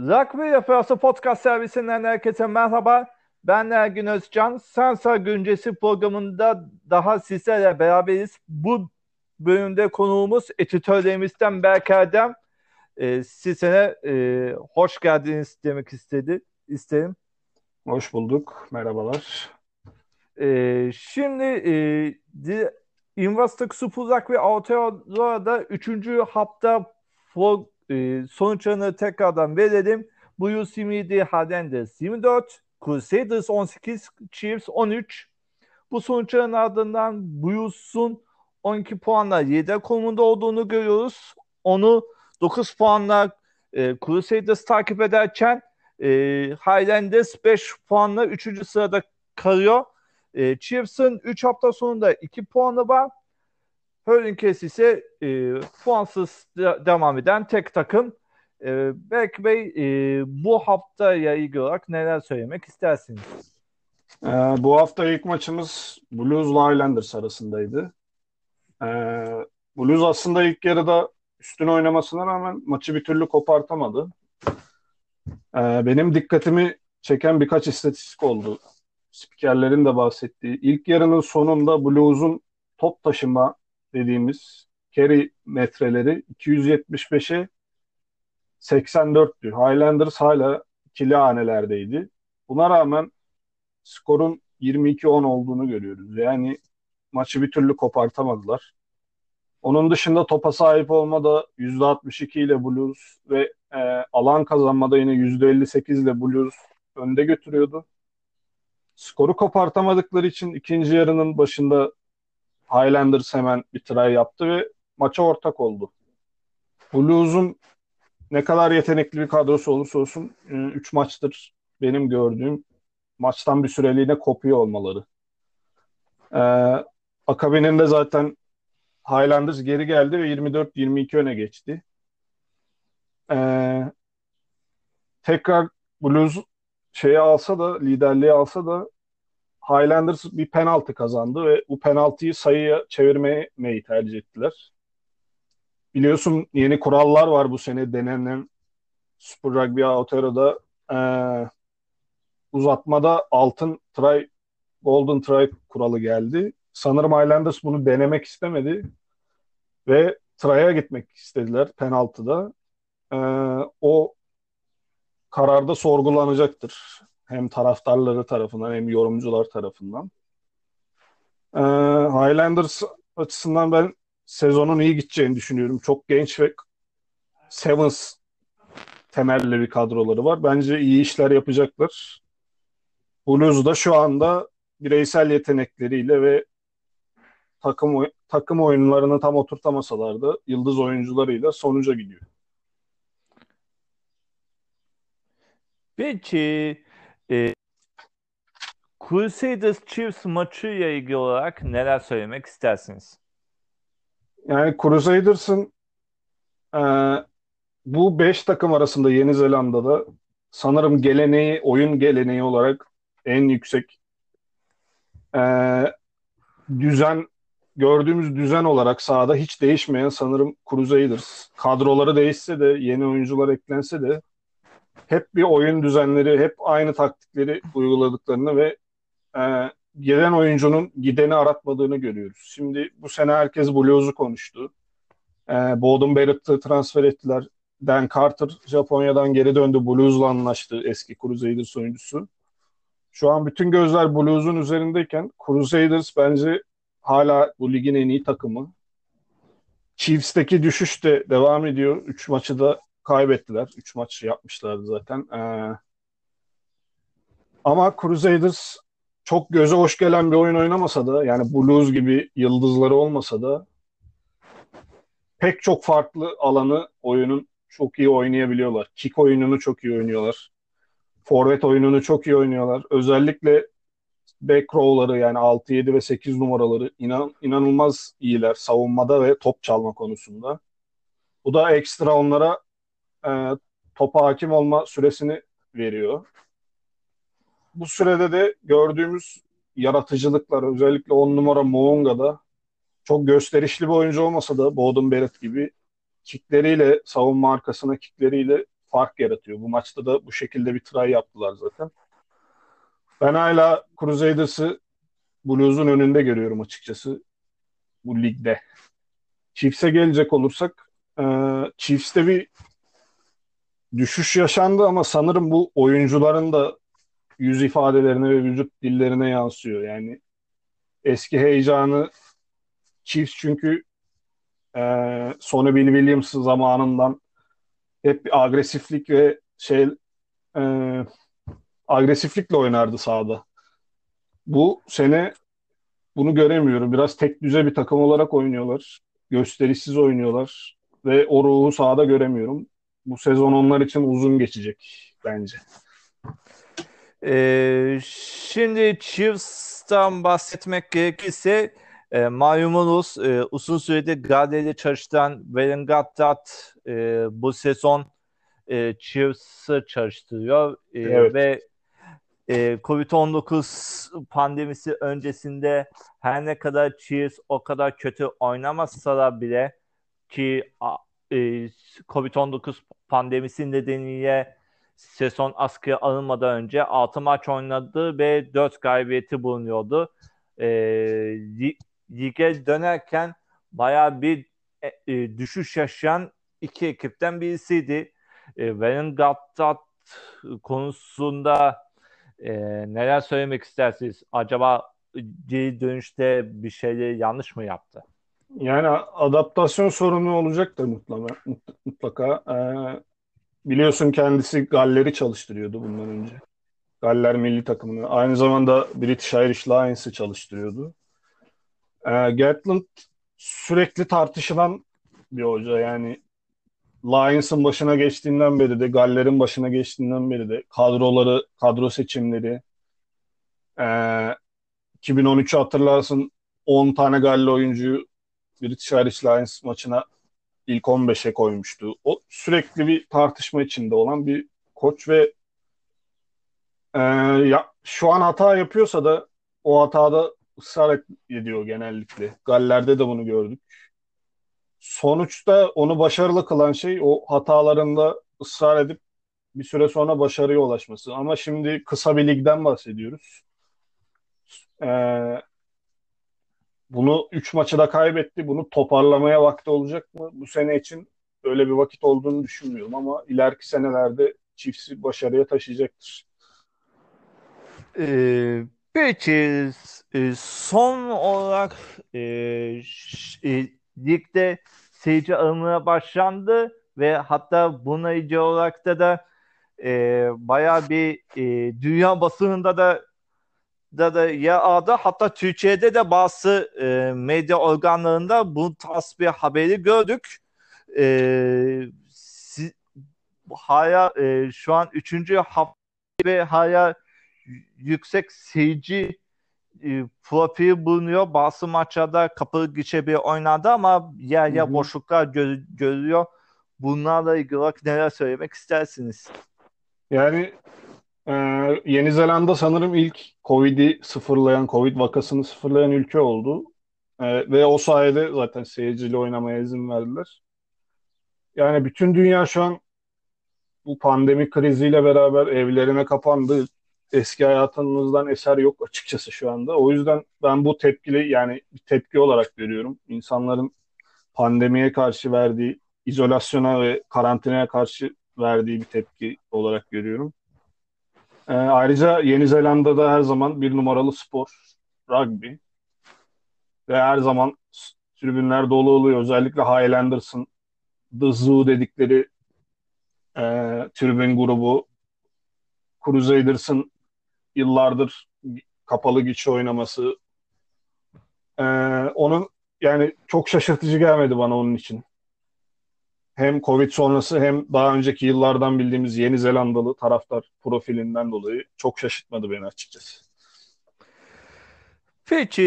Rugby Yapıyorsa Podcast servisinden herkese merhaba. Ben Ergün Özcan. Sansa Güncesi programında daha sizlerle beraberiz. Bu bölümde konuğumuz editörlerimizden Berk Erdem. Ee, size e, hoş geldiniz demek istedi, isterim. Hoş bulduk. Merhabalar. Ee, şimdi e, Investec Super Rugby Aotearoa'da 3. hafta for, e, sonuçlarını tekrardan verelim. Blues 27, Hardenders 24, Crusaders 18, Chiefs 13. Bu sonuçların ardından Blues'un 12 puanla 7 konumunda olduğunu görüyoruz. Onu 9 puanla e, Crusaders takip ederken e, Highlanders 5 puanla 3. sırada kalıyor. E, Chiefs'ın 3 hafta sonunda 2 puanı var. Hurricanes ise e, puansız de- devam eden tek takım. E, Berk Bey e, bu haftaya ilgili olarak neler söylemek istersiniz? Ee, bu hafta ilk maçımız Blues ile Highlanders arasındaydı. Ee, Blues aslında ilk yarıda üstün oynamasına rağmen maçı bir türlü kopartamadı. Ee, benim dikkatimi çeken birkaç istatistik oldu. Spikerlerin de bahsettiği. İlk yarının sonunda Blues'un top taşıma dediğimiz carry metreleri 275'e 84'tü. Highlanders hala ikili hanelerdeydi. Buna rağmen skorun 22-10 olduğunu görüyoruz. Yani maçı bir türlü kopartamadılar. Onun dışında topa sahip olmada %62 ile Blues ve e, alan kazanmada yine %58 ile Blues önde götürüyordu. Skoru kopartamadıkları için ikinci yarının başında Highlanders hemen bir try yaptı ve maça ortak oldu. Blues'un ne kadar yetenekli bir kadrosu olursa olsun 3 e, maçtır benim gördüğüm maçtan bir süreliğine kopuyor olmaları. Ee, akabininde zaten Highlanders geri geldi ve 24-22 öne geçti. Ee, tekrar Blues şeyi alsa da liderliği alsa da Highlanders bir penaltı kazandı ve bu penaltıyı sayıya çevirmeyi tercih ettiler. Biliyorsun yeni kurallar var bu sene denenen Super Rugby Aotearoa'da ee, uzatmada altın try golden try kuralı geldi. Sanırım Highlanders bunu denemek istemedi ve try'a gitmek istediler penaltıda. Ee, o kararda sorgulanacaktır. Hem taraftarları tarafından hem yorumcular tarafından. Ee, Highlanders açısından ben sezonun iyi gideceğini düşünüyorum. Çok genç ve Sevens temelli bir kadroları var. Bence iyi işler yapacaklar. Blues da şu anda bireysel yetenekleriyle ve takım takım oyunlarını tam oturtamasalar da yıldız oyuncularıyla sonuca gidiyor. Peki e, Crusaders Chiefs maçı ile ilgili olarak neler söylemek istersiniz? Yani Crusaders'ın e, bu beş takım arasında Yeni Zelanda'da sanırım geleneği, oyun geleneği olarak en yüksek e, düzen gördüğümüz düzen olarak sahada hiç değişmeyen sanırım Crusaders. Kadroları değişse de yeni oyuncular eklense de hep bir oyun düzenleri, hep aynı taktikleri uyguladıklarını ve e, gelen oyuncunun gideni aratmadığını görüyoruz. Şimdi bu sene herkes Blues'u konuştu. E, Bowden Barrett'ı transfer ettiler. Dan Carter Japonya'dan geri döndü. Blues'la anlaştı eski Crusaders oyuncusu. Şu an bütün gözler Blues'un üzerindeyken Crusaders bence hala bu ligin en iyi takımı. Chiefs'teki düşüş de devam ediyor. Üç maçı da kaybettiler. Üç maç yapmışlardı zaten. Ee, ama Crusaders çok göze hoş gelen bir oyun oynamasa da yani Blues gibi yıldızları olmasa da pek çok farklı alanı oyunun çok iyi oynayabiliyorlar. Kick oyununu çok iyi oynuyorlar. Forvet oyununu çok iyi oynuyorlar. Özellikle back row'ları yani 6, 7 ve 8 numaraları inan, inanılmaz iyiler savunmada ve top çalma konusunda. Bu da ekstra onlara e, topa hakim olma süresini veriyor. Bu sürede de gördüğümüz yaratıcılıklar özellikle 10 numara Moonga'da çok gösterişli bir oyuncu olmasa da Bowden Barrett gibi kikleriyle savunma arkasına kikleriyle fark yaratıyor. Bu maçta da bu şekilde bir try yaptılar zaten. Ben hala Crusaders'ı Blues'un önünde görüyorum açıkçası bu ligde. Chiefs'e gelecek olursak e, Chiefs'te bir düşüş yaşandı ama sanırım bu oyuncuların da yüz ifadelerine ve vücut dillerine yansıyor. Yani eski heyecanı Chiefs çünkü e, Sonny Bill Williams zamanından hep bir agresiflik ve şey e, agresiflikle oynardı sahada. Bu sene bunu göremiyorum. Biraz tek düze bir takım olarak oynuyorlar. Gösterişsiz oynuyorlar ve o ruhu sahada göremiyorum. Bu sezon onlar için uzun geçecek bence. Ee, şimdi Chiefs'tan bahsetmek gerekirse e, malumunuz e, uzun süredir Gade'de çalıştıran Verengattat e, bu sezon e, Chiefs'ı çalıştırıyor e, evet. ve e, Covid-19 pandemisi öncesinde her ne kadar Chiefs o kadar kötü oynamasa bile ki e, Covid-19 pandemisi nedeniyle sezon askıya alınmadan önce 6 maç oynadı ve 4 galibiyeti bulunuyordu. E, lige dönerken baya bir e, e, düşüş yaşayan iki ekipten birisiydi. E, Verengattat konusunda e, neler söylemek istersiniz? Acaba geri dönüşte bir şeyleri yanlış mı yaptı? Yani adaptasyon sorunu olacaktır mutlaka. mutlaka. Ee, biliyorsun kendisi Galler'i çalıştırıyordu bundan önce. Galler milli takımını. Aynı zamanda British Irish Lions'ı çalıştırıyordu. Ee, Gatland sürekli tartışılan bir hoca. Yani Lions'ın başına geçtiğinden beri de Galler'in başına geçtiğinden beri de kadroları, kadro seçimleri e, 2013'ü hatırlarsın 10 tane Galle oyuncuyu British Irish Lions maçına ilk 15'e koymuştu. O sürekli bir tartışma içinde olan bir koç ve e, ya, şu an hata yapıyorsa da o hatada ısrar ediyor genellikle. Galler'de de bunu gördük sonuçta onu başarılı kılan şey o hatalarında ısrar edip bir süre sonra başarıya ulaşması. Ama şimdi kısa bir ligden bahsediyoruz. Ee, bunu 3 maçı da kaybetti. Bunu toparlamaya vakti olacak mı? Bu sene için öyle bir vakit olduğunu düşünmüyorum ama ileriki senelerde Chiefs'i başarıya taşıyacaktır. Ee, peki e, son olarak e, e, ligde seyirci alımına başlandı ve hatta buna ilgili olarak da da e, bayağı bir e, dünya basınında da da da ya aldı. Hatta Türkiye'de de bazı e, medya organlarında bu tarz bir haberi gördük. E, si, hala e, şu an üçüncü hafta ve hala yüksek seyirci e, profil bulunuyor. Bazı maçlarda kapalı gişe bir oynadı ama yer yer Hı-hı. boşluklar gör, görülüyor. Bunlarla ilgili olarak neler söylemek istersiniz? Yani e, Yeni Zelanda sanırım ilk Covid'i sıfırlayan, Covid vakasını sıfırlayan ülke oldu. E, ve o sayede zaten seyirciyle oynamaya izin verdiler. Yani bütün dünya şu an bu pandemi kriziyle beraber evlerine kapandı eski hayatımızdan eser yok açıkçası şu anda. O yüzden ben bu tepkili yani bir tepki olarak görüyorum. İnsanların pandemiye karşı verdiği izolasyona ve karantinaya karşı verdiği bir tepki olarak görüyorum. Ee, ayrıca Yeni Zelanda'da her zaman bir numaralı spor rugby ve her zaman tribünler dolu oluyor. Özellikle Highlanders'ın The Zoo dedikleri e, tribün grubu Crusaders'ın yıllardır kapalı güç oynaması ee, onun yani çok şaşırtıcı gelmedi bana onun için. Hem Covid sonrası hem daha önceki yıllardan bildiğimiz Yeni Zelandalı taraftar profilinden dolayı çok şaşırtmadı beni açıkçası. Peki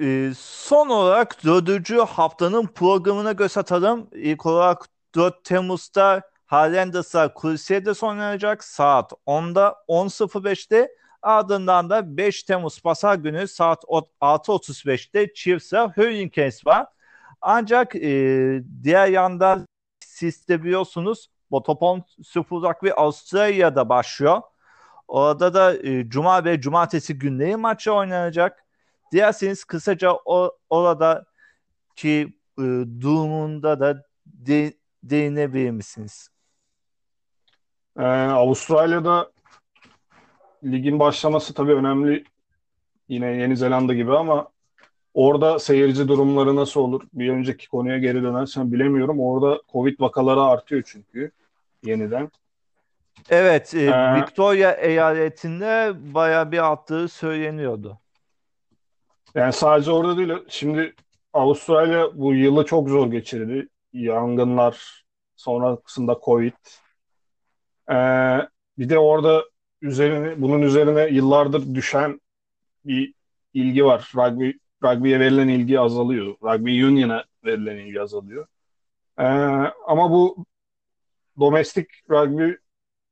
e, son olarak dördüncü haftanın programına göz atalım. İlk olarak 4 Temmuz'da Highlanders'a Crusaders oynanacak saat 10'da 10.05'te Ardından da 5 Temmuz Pazar günü saat 6.35'te Chiefs'a Hurricanes var. Ancak e, diğer yandan siz de biliyorsunuz Botopon Super Rugby Avustralya'da başlıyor. Orada da e, Cuma ve Cumartesi günleri maçı oynanacak. Dilerseniz kısaca o, oradaki e, durumunda da de, değinebilir misiniz? Ee, Avustralya'da ligin başlaması tabii önemli. Yine Yeni Zelanda gibi ama orada seyirci durumları nasıl olur? Bir önceki konuya geri dönersen bilemiyorum. Orada Covid vakaları artıyor çünkü yeniden. Evet, e, ee, Victoria eyaletinde baya bir attığı söyleniyordu. Yani sadece orada değil. Şimdi Avustralya bu yılı çok zor geçirdi. Yangınlar, sonrasında Covid. Ee, bir de orada üzerine bunun üzerine yıllardır düşen bir ilgi var. Rugby rugby'ye verilen ilgi azalıyor. Rugby union'a verilen ilgi azalıyor. Ee, ama bu domestik rugby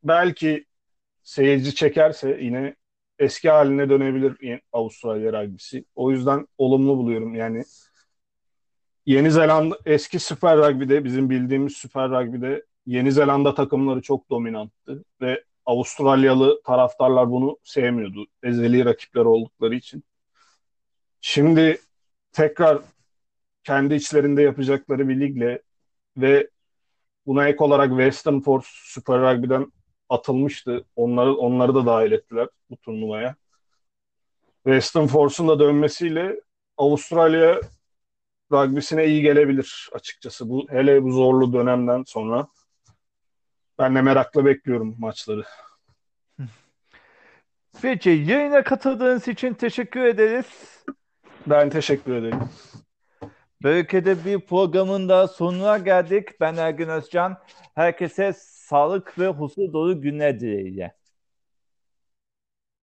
belki seyirci çekerse yine eski haline dönebilir Avustralya rugby'si. O yüzden olumlu buluyorum. Yani Yeni Zelanda eski Süper Rugby'de bizim bildiğimiz Süper Rugby'de Yeni Zelanda takımları çok dominanttı ve Avustralyalı taraftarlar bunu sevmiyordu. Ezeli rakipler oldukları için. Şimdi tekrar kendi içlerinde yapacakları bir ligle ve buna ek olarak Western Force Super Rugby'den atılmıştı. Onları onları da dahil ettiler bu turnuvaya. Western Force'un da dönmesiyle Avustralya rugby'sine iyi gelebilir açıkçası. Bu hele bu zorlu dönemden sonra ben de merakla bekliyorum maçları. Peki yayına katıldığınız için teşekkür ederiz. Ben teşekkür ederim. Böylelikle bir programın da sonuna geldik. Ben Ergün Özcan. Herkese sağlık ve huzur dolu günler dileğiyle.